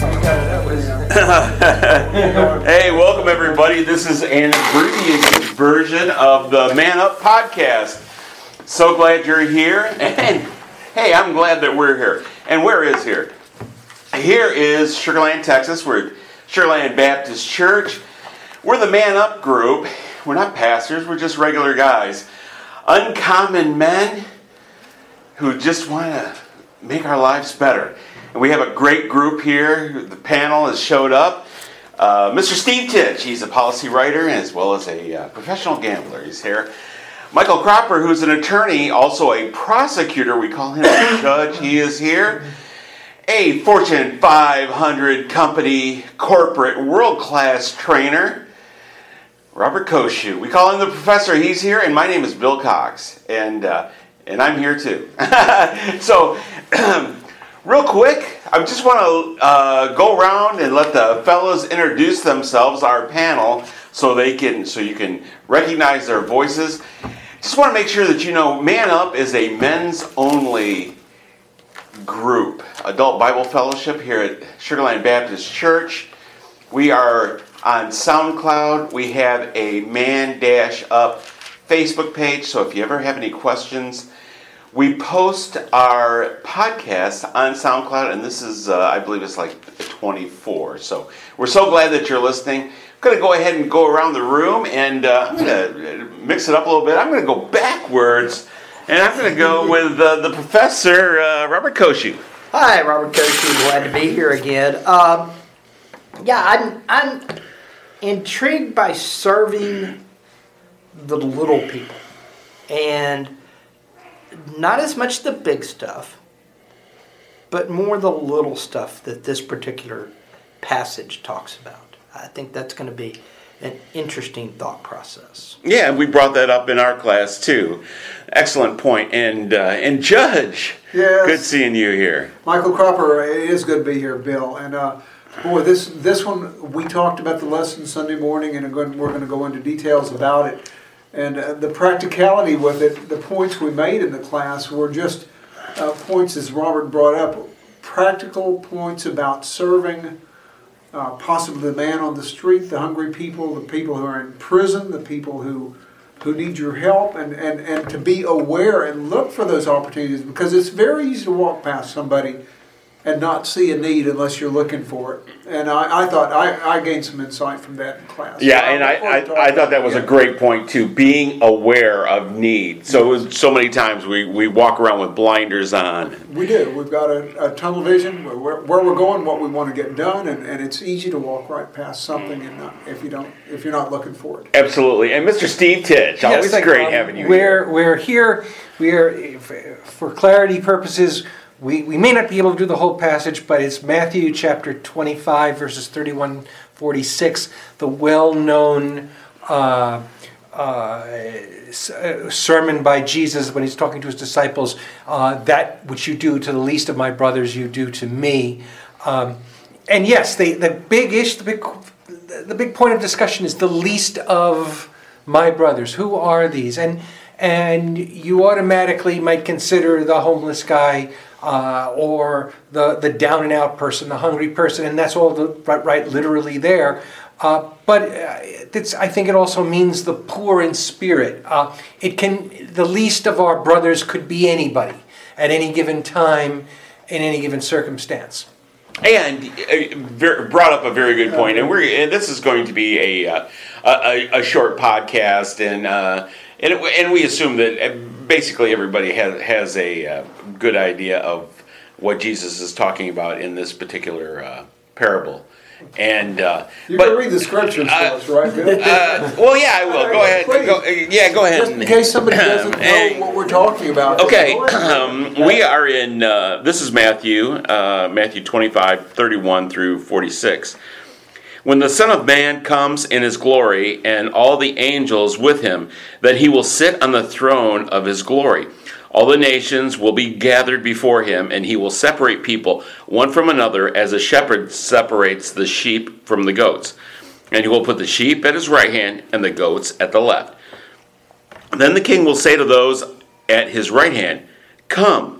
Hey, welcome everybody. This is an abbreviated version of the Man Up podcast. So glad you're here. And hey, I'm glad that we're here. And where is here? Here is Sugar Land, Texas. We're at Sugar Land Baptist Church. We're the Man Up group. We're not pastors, we're just regular guys. Uncommon men who just want to make our lives better. And we have a great group here. The panel has showed up. Uh, Mr. Steve Titch, he's a policy writer as well as a uh, professional gambler. He's here. Michael Cropper, who's an attorney, also a prosecutor. We call him a judge. He is here. A Fortune 500 company corporate world class trainer. Robert Koshu. We call him the professor. He's here, and my name is Bill Cox, and uh, and I'm here too. so, real quick, I just want to uh, go around and let the fellows introduce themselves, our panel, so they can so you can recognize their voices. Just want to make sure that you know, Man Up is a men's only group, adult Bible fellowship here at Sugar Land Baptist Church. We are on SoundCloud. We have a Man Dash Up Facebook page. So if you ever have any questions, we post our podcast on SoundCloud, and this is, uh, I believe, it's like 24. So we're so glad that you're listening. I'm going to go ahead and go around the room, and uh, I'm going to mix it up a little bit. I'm going to go backwards, and I'm going to go with uh, the professor, uh, Robert Koshu. Hi, Robert Coach. Glad to be here again. Um, yeah, I'm I'm intrigued by serving the little people, and not as much the big stuff, but more the little stuff that this particular passage talks about. I think that's going to be an interesting thought process. Yeah, we brought that up in our class too. Excellent point. And uh, and Judge, Yes. good seeing you here. Michael Cropper, it is good to be here, Bill. And uh, boy, this this one we talked about the lesson Sunday morning, and we're going to go into details about it. And uh, the practicality with it, the points we made in the class were just uh, points, as Robert brought up, practical points about serving. Uh, possibly the man on the street, the hungry people, the people who are in prison, the people who who need your help, and, and, and to be aware and look for those opportunities because it's very easy to walk past somebody and not see a need unless you're looking for it. And I, I thought I, I gained some insight from that in class. Yeah, and I, look forward to I, I thought that was a great point too. Being aware of need. So it was, so many times we, we walk around with blinders on. We do. We've got a, a tunnel vision where, where where we're going, what we want to get done, and, and it's easy to walk right past something and not, if you don't if you're not looking for it. Absolutely. And Mr. Steve Titch, always thank great Bob. having you We're, here. we're here, we are, for clarity purposes, we, we may not be able to do the whole passage, but it's Matthew chapter 25, verses 31 46, the well known uh, uh, uh, sermon by Jesus when he's talking to his disciples uh, that which you do to the least of my brothers, you do to me. Um, and yes, the, the big ish, the big, the big point of discussion is the least of my brothers. Who are these? And and you automatically might consider the homeless guy uh, or the the down and out person, the hungry person, and that's all the right, right literally there. Uh, but uh, I think it also means the poor in spirit. Uh, it can the least of our brothers could be anybody at any given time, in any given circumstance. And uh, brought up a very good point, and we're and this is going to be a uh, a, a, short podcast, and uh, and, it, and we assume that basically everybody has has a uh, good idea of what Jesus is talking about in this particular uh, parable, and uh, You but can read the scriptures for us, right, Bill? uh, well, yeah, I will. Go ahead. Go, yeah, go ahead. Just in case somebody doesn't know what we're talking about. Okay, um, we are in, uh, this is Matthew, uh, Matthew 25, 31 through 46. When the Son of Man comes in his glory and all the angels with him, that he will sit on the throne of his glory. All the nations will be gathered before him, and he will separate people one from another as a shepherd separates the sheep from the goats. And he will put the sheep at his right hand and the goats at the left. Then the king will say to those at his right hand, Come,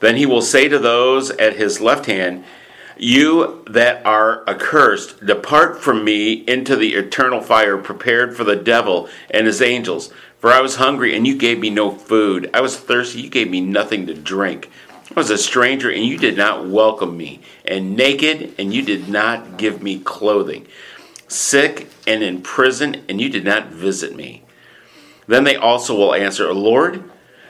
Then he will say to those at his left hand, You that are accursed, depart from me into the eternal fire prepared for the devil and his angels. For I was hungry, and you gave me no food. I was thirsty, you gave me nothing to drink. I was a stranger, and you did not welcome me. And naked, and you did not give me clothing. Sick and in prison, and you did not visit me. Then they also will answer, Lord,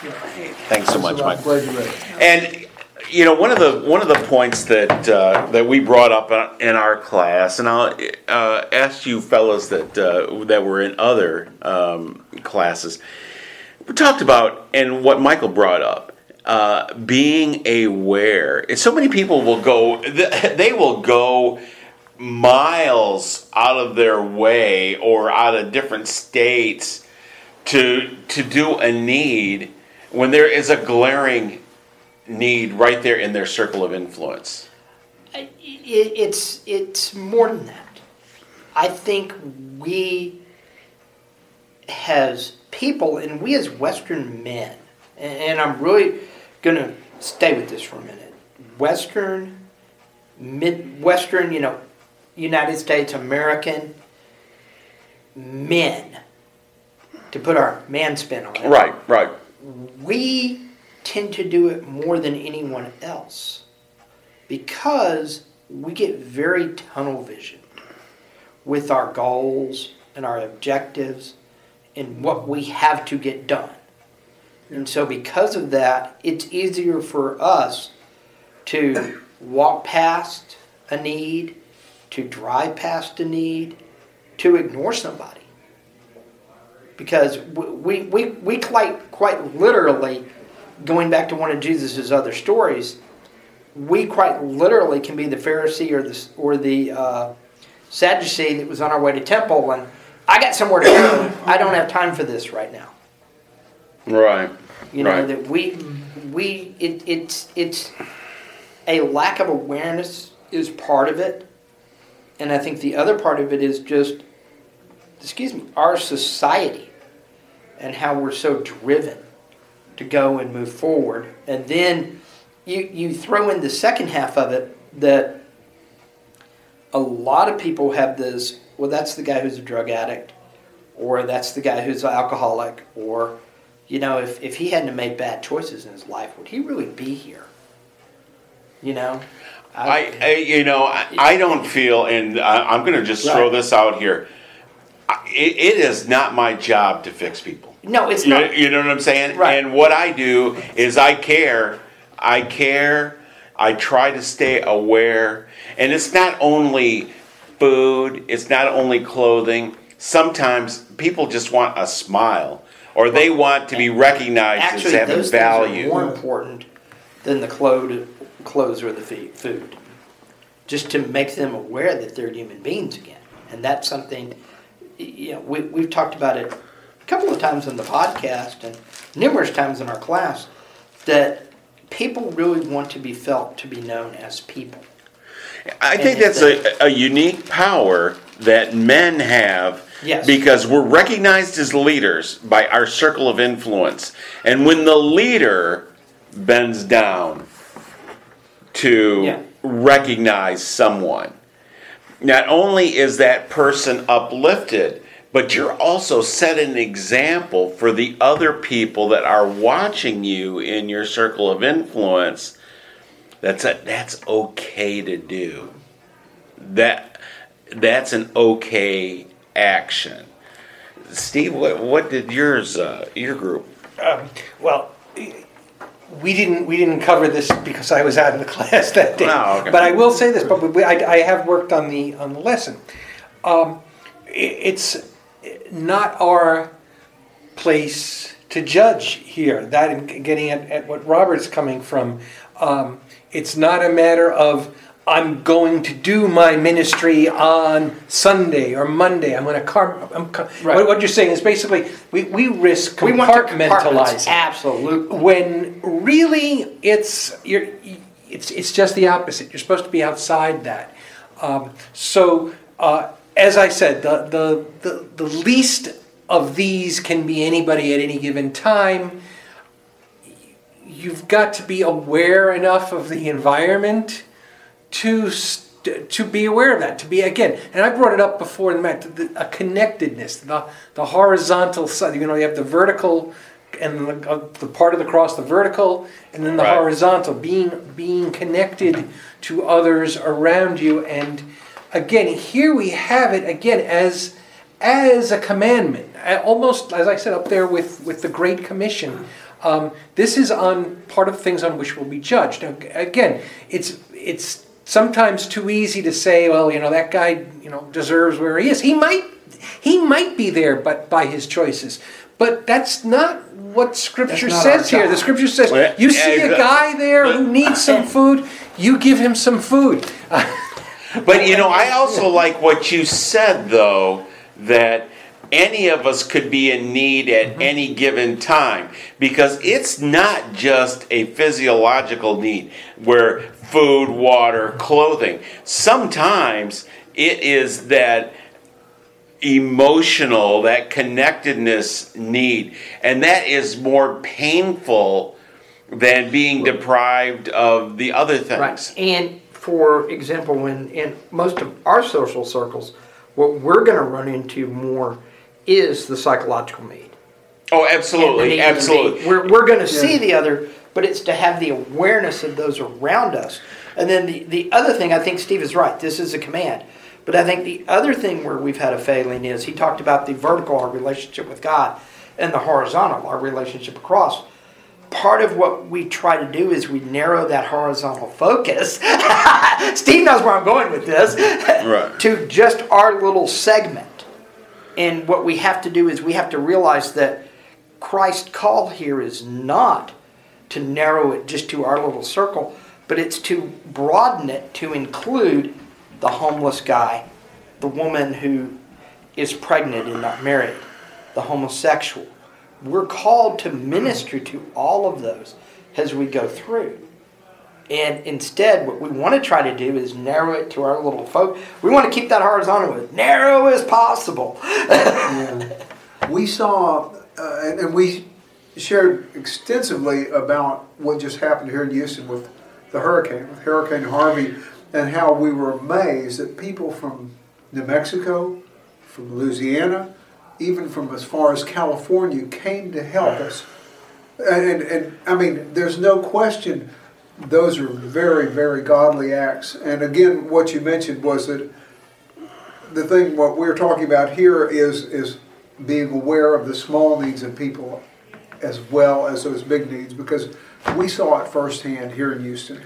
Thanks so much, Mike. glad you read. And you know, one of the one of the points that uh, that we brought up in our class, and I'll uh, ask you fellows that uh, that were in other um, classes, we talked about, and what Michael brought up, uh, being aware. And so many people will go, they will go miles out of their way or out of different states to to do a need when there is a glaring need right there in their circle of influence. It's it's more than that. I think we as people and we as Western men, and, I'm really gonna stay with this for a minute. Western, Midwestern, you know, United States American men, to put our man spin on it Right, right. We tend to do it more than anyone else because we get very tunnel vision with our goals and our objectives and what we have to get done. And so, because of that, it's easier for us to walk past a need, to drive past a need, to ignore somebody because we, we, we quite, quite literally, going back to one of Jesus' other stories, we quite literally can be the Pharisee or the, or the uh, Sadducee that was on our way to temple and I got somewhere to go. I don't have time for this right now. Right. You know Right. that we we it, it's it's a lack of awareness is part of it, and I think the other part of it is just excuse me our society and how we're so driven to go and move forward, and then you you throw in the second half of it that a lot of people have this well that's the guy who's a drug addict or that's the guy who's an alcoholic or you know if, if he hadn't made bad choices in his life would he really be here you know I, I you know, I, I don't feel, and I, I'm going to just throw this out here. I- It, it is not my job to fix people. No it's You, not you know what I'm saying? Right. And what I do is I care. I care. I try to stay aware. And it's not only food, it's not only clothing. Sometimes people just want a smile. or they want to be recognized as Actually, having those things are value. more important than the clothes, clothes or the food. Just to make them aware that they're human beings again, and that's something. You know, we we've talked about it couple of times in the podcast and numerous times in our class that people really want to be felt to be known as people. I think And that's a, a unique power that men have Yes. because we're recognized as leaders by our circle of influence. And when the leader bends down to Yeah. recognize someone, not only is that person uplifted, but you're also set an example for the other people that are watching you in your circle of influence. That's a, that's okay to do. That that's an okay action. Steve, what, what did yours uh, your group? Well, we didn't we didn't cover this because I was out of the class that day. Oh, okay. But I will say this: but we, I, I have worked on the on the lesson. Um, it's not our place to judge here. That and getting at, at what Robert's coming from. Um, it's not a matter of I'm going to do my ministry on Sunday or Monday. I'm going to car. I'm, car- Right. what, what you're saying is basically we, we risk We compartmentalizing Absolutely. when really it's you're it's it's just the opposite. You're supposed to be outside that. Um, so uh, as I said, the, the the the least of these can be anybody at any given time. You've got to be aware enough of the environment to to be aware of that. To be again, and I brought it up before in the, a connectedness, the the horizontal side. You know, you have the vertical and the, uh, the part of the cross, the vertical, and then the Right. horizontal. Being being connected to others around you, and again, here we have it again as as a commandment, almost as I said up there with with the Great Commission. Um, this is on part of things on which we'll be judged. Now, again, it's it's sometimes too easy to say, well, you know, that guy, you know, deserves where he is. He might he might be there, but by his choices. But that's not what Scripture not says here. The. Scripture says, Well, you see a guy there who needs some food, you give him some food. But you know, I also like what you said though that any of us could be in need at mm-hmm. any given time because it's not just a physiological need where food, water, clothing. Sometimes it is that emotional, that connectedness need, and that is more painful than being deprived of the other things. Right. And for example, when in most of our social circles, what we're going to run into more is the psychological need. Oh, absolutely, need absolutely. need. We're, we're going to see the other, but it's to have the awareness of those around us. And then the, the other thing, I think Steve is right. This is a command. But I think the other thing where we've had a failing is he talked about the vertical, our relationship with God, and the horizontal, our relationship across. Part of what we try to do is we narrow that horizontal focus. Steve knows where I'm going with this. Right. To just our little segment. And what we have to do is we have to realize that Christ's call here is not to narrow it just to our little circle, but it's to broaden it to include the homeless guy, the woman who is pregnant and not married, the homosexual. We're called to minister to all of those as we go through. And instead, what we want to try to do is narrow it to our little folk. We want to keep that horizontal as narrow as possible. We saw, uh, and, and we shared extensively about what just happened here in Houston with the hurricane, with Hurricane Harvey, and how we were amazed that people from New Mexico, from Louisiana, even from as far as California came to help us. And, and, I mean, there's no question those are very, very godly acts. And again, what you mentioned was that the thing what we're talking about here is is being aware of the small needs of people as well as those big needs because we saw it firsthand here in Houston.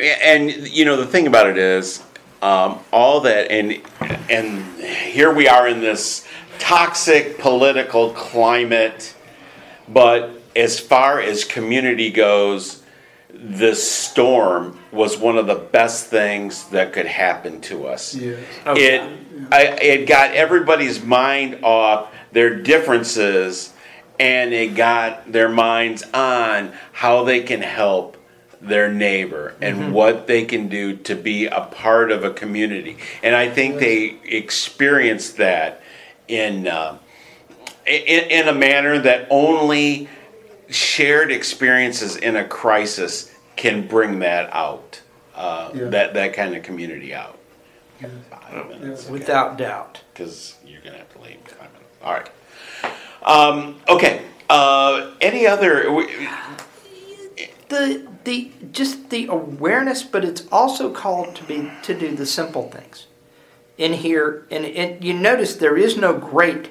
and you know the thing about it is um, all that and and here we are in this toxic political climate But as far as community goes, this storm was one of the best things that could happen to us. Yes. It, oh, I, it got everybody's mind off their differences and it got their minds on how they can help their neighbor and mm-hmm. what they can do to be a part of a community. And I think they experienced that in, uh, in, in a manner that only shared experiences in a crisis can bring that out, uh, Yeah. that, that kind of community out. Five minutes, okay Without doubt. because you're gonna have to leave. in five minutes. All right. Um, okay. Uh, any other? we- the the just the awareness, but it's also called to be to do the simple things in here. And, and you notice there is no great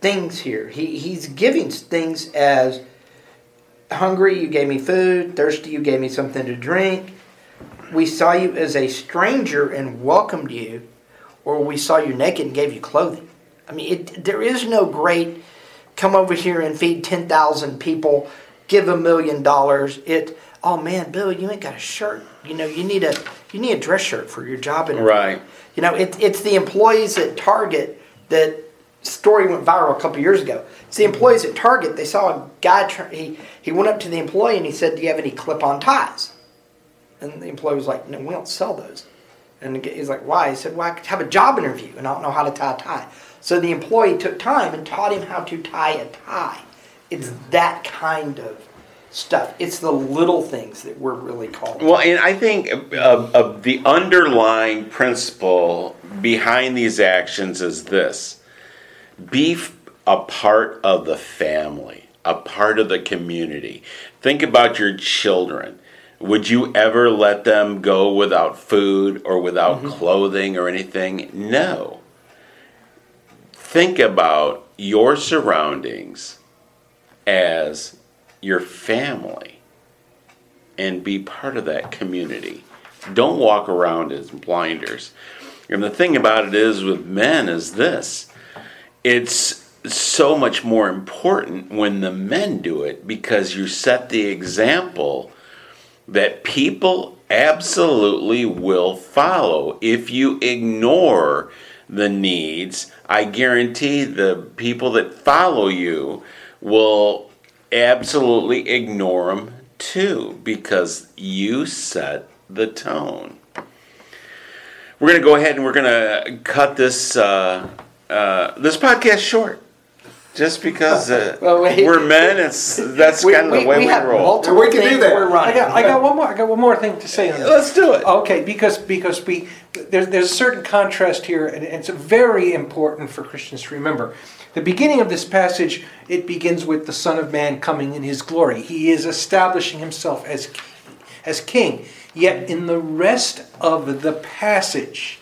things here. He he's giving things as hungry, you gave me food. Thirsty, you gave me something to drink. We saw you as a stranger and welcomed you, or we saw you naked and gave you clothing. I mean, it, there is no great come over here and feed 10,000 people, give a million dollars. It, oh man, Bill, you ain't got a shirt. You know, you need a, you need a dress shirt for your job interview. Right. You know, it, it's the employees at Target that story went viral a couple years ago. It's the employees at Target. They saw a guy. He he went up to the employee and he said, "Do you have any clip-on ties?" And the employee was like, "No, we don't sell those." And he's like, "Why?" He said, "Well, I could have a job interview and I don't know how to tie a tie." So the employee took time and taught him how to tie a tie. It's that kind of stuff. It's the little things that we're really called. Well, and I think uh, uh, the underlying principle behind these actions is this: be f- a part of the family, a part of the community. Think about your children. Would you ever let them go without food or without clothing or anything? No. Think about your surroundings as your family and be part of that community. Don't walk around as blinders. And the thing about it is with men is this it's so much more important when the men do it because you set the example that people absolutely will follow. If you ignore the needs, I guarantee the people that follow you will absolutely ignore them too because you set the tone. We're going to go ahead and we're going to cut this uh, uh, this podcast short. Just because uh, Well, wait. we're men, it's that's We- kind of the way we we, have roll. We can do things that. We're I got, I got one more. I got one more thing to say on this. Let's do it. Okay, because because we there's there's a certain contrast here, and it's very important for Christians to remember. The beginning of this passage it begins with the Son of Man coming in His glory. He is establishing Himself as as King. Yet in the rest of the passage,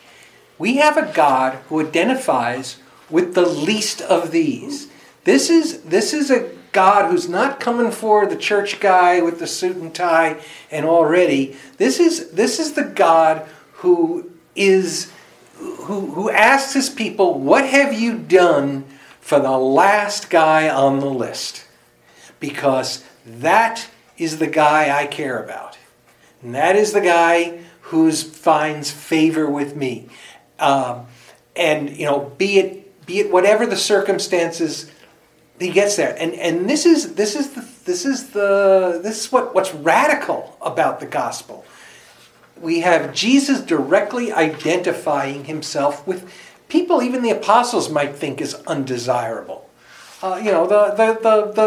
we have a God who identifies with the least of these. This is this is a God who's not coming for the church guy with the suit and tie and already. This is this is the God who is who who asks his people, "What have you done for the last guy on the list?" Because that is the guy I care about. And that is the guy who finds favor with me. Um, and you know, be it be it whatever the circumstances, he gets there. And and this is this is the this is the this is what, what's radical about the gospel. We have Jesus directly identifying himself with people even the apostles might think is undesirable. Uh, you know, the the the the,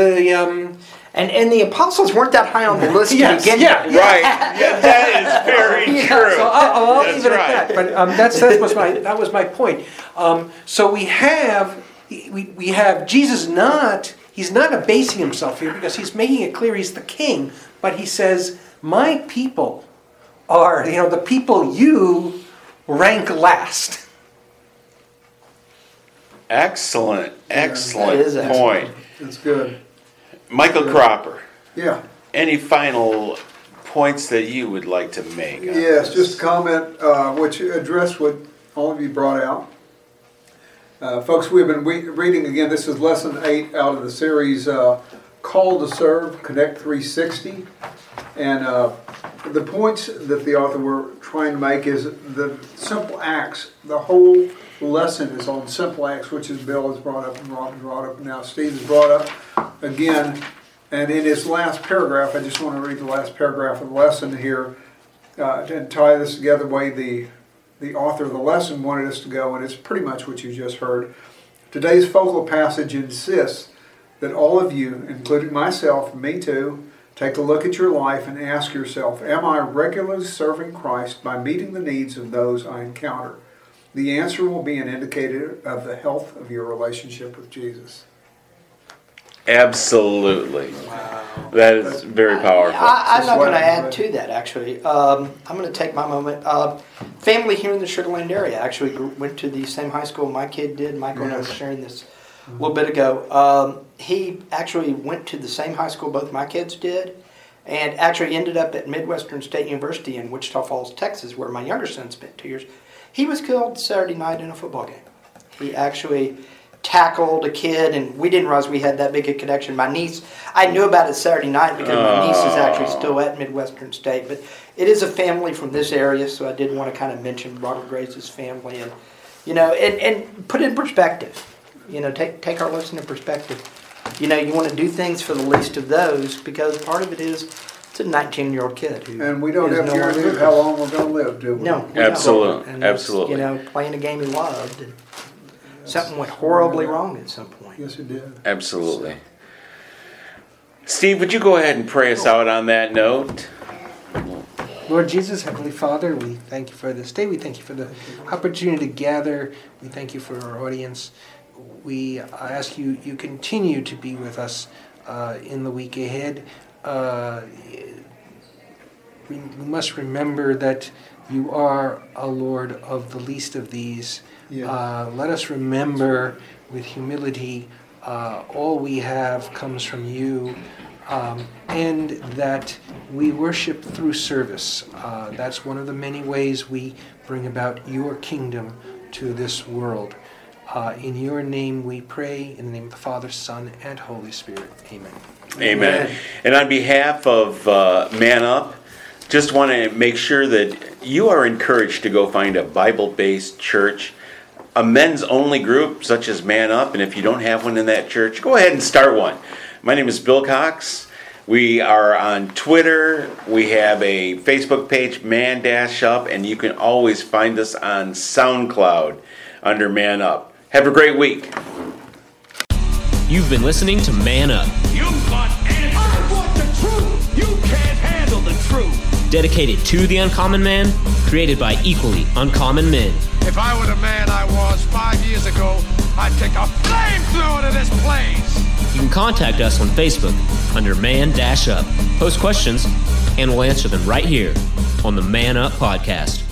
the um, And and the apostles weren't that high on the list Yes, to begin yeah, with. Right. Yeah, that is very Yeah, true. So I'll, I'll That's leave it right. at that. But um, that's that was my that was my point. Um, so we have we, we have Jesus not he's not abasing himself here because he's making it clear he's the king, but he says my people are you know the people you rank last. Excellent, excellent That is excellent. point. That's good. Michael Cropper, Yeah. any final points that you would like to make? Yes, this? just comment uh, which address what all of you brought out. Uh, folks, we've been re- reading again. This is lesson eight out of the series uh, Call to Serve Connect 360. And uh, the points that the author were trying to make is the simple acts. The whole lesson is on simple acts, which is Bill has brought up and Rob brought up, now Steve has brought up again. And in his last paragraph, I just want to read the last paragraph of the lesson here uh, and tie this together the way the the author of the lesson wanted us to go, and it's pretty much what you just heard. Today's focal passage insists that all of you, including myself, me too, take a look at your life and ask yourself Am I regularly serving Christ by meeting the needs of those I encounter? The answer will be an indicator of the health of your relationship with Jesus. Absolutely. That is very powerful. I, I'm not going to add to that, actually. Um, I'm going to take my moment. Uh, family here in the Sugar Land area actually went to the same high school my kid did. Michael and I were sharing this a little bit ago. Um, he actually went to the same high school both my kids did, and actually ended up at Midwestern State University in Wichita Falls, Texas, where my younger son spent two years. He was killed Saturday night in a football game. He actually tackled a kid, and we didn't realize we had that big a connection. My niece, I knew about it Saturday night because my niece is actually still at Midwestern State, but it is a family from this area, so I did want to kind of mention Robert Grace's family, and you know, and, and put it in perspective. You know, take take our lesson in perspective. You know, you want to do things for the least of those because part of it is it's a 19 year old kid who And we don't is have no guarantee longer of how long we're going to live, do we? no, we don't. Absolute- And absolutely. You know, playing a game he loved, and something went horribly wrong at some point. Yes, it did. Absolutely. Steve, would you go ahead and pray us out on that note? Lord Jesus, Heavenly Father, we thank you for this day. We thank you for the opportunity to gather. We thank you for our audience. We ask you, you continue to be with us uh, in the week ahead. Uh, we, we must remember that you are a Lord of the least of these. Yes. Uh, let us remember with humility uh, all we have comes from you, um, and that we worship through service. Uh, that's one of the many ways we bring about your kingdom to this world. Uh, in your name we pray, in the name of the Father, Son, and Holy Spirit. Amen. Amen. And on behalf of uh, Man Up, just want to make sure that you are encouraged to go find a Bible based church, a men's only group such as Man Up. And if you don't have one in that church, go ahead and start one. My name is Bill Cox. We are on Twitter. We have a Facebook page, Man Dash Up, and you can always find us on SoundCloud under Man Up. Have a great week. You've been listening to Man Up, You want answers. I want the truth. You can't handle the truth. dedicated to the uncommon man, created by equally uncommon men. If I were the man I was five years ago, I'd take a flamethrower to this place. You can contact us on Facebook under Man Dash Up. Post questions, and we'll answer them right here on the Man Up Podcast.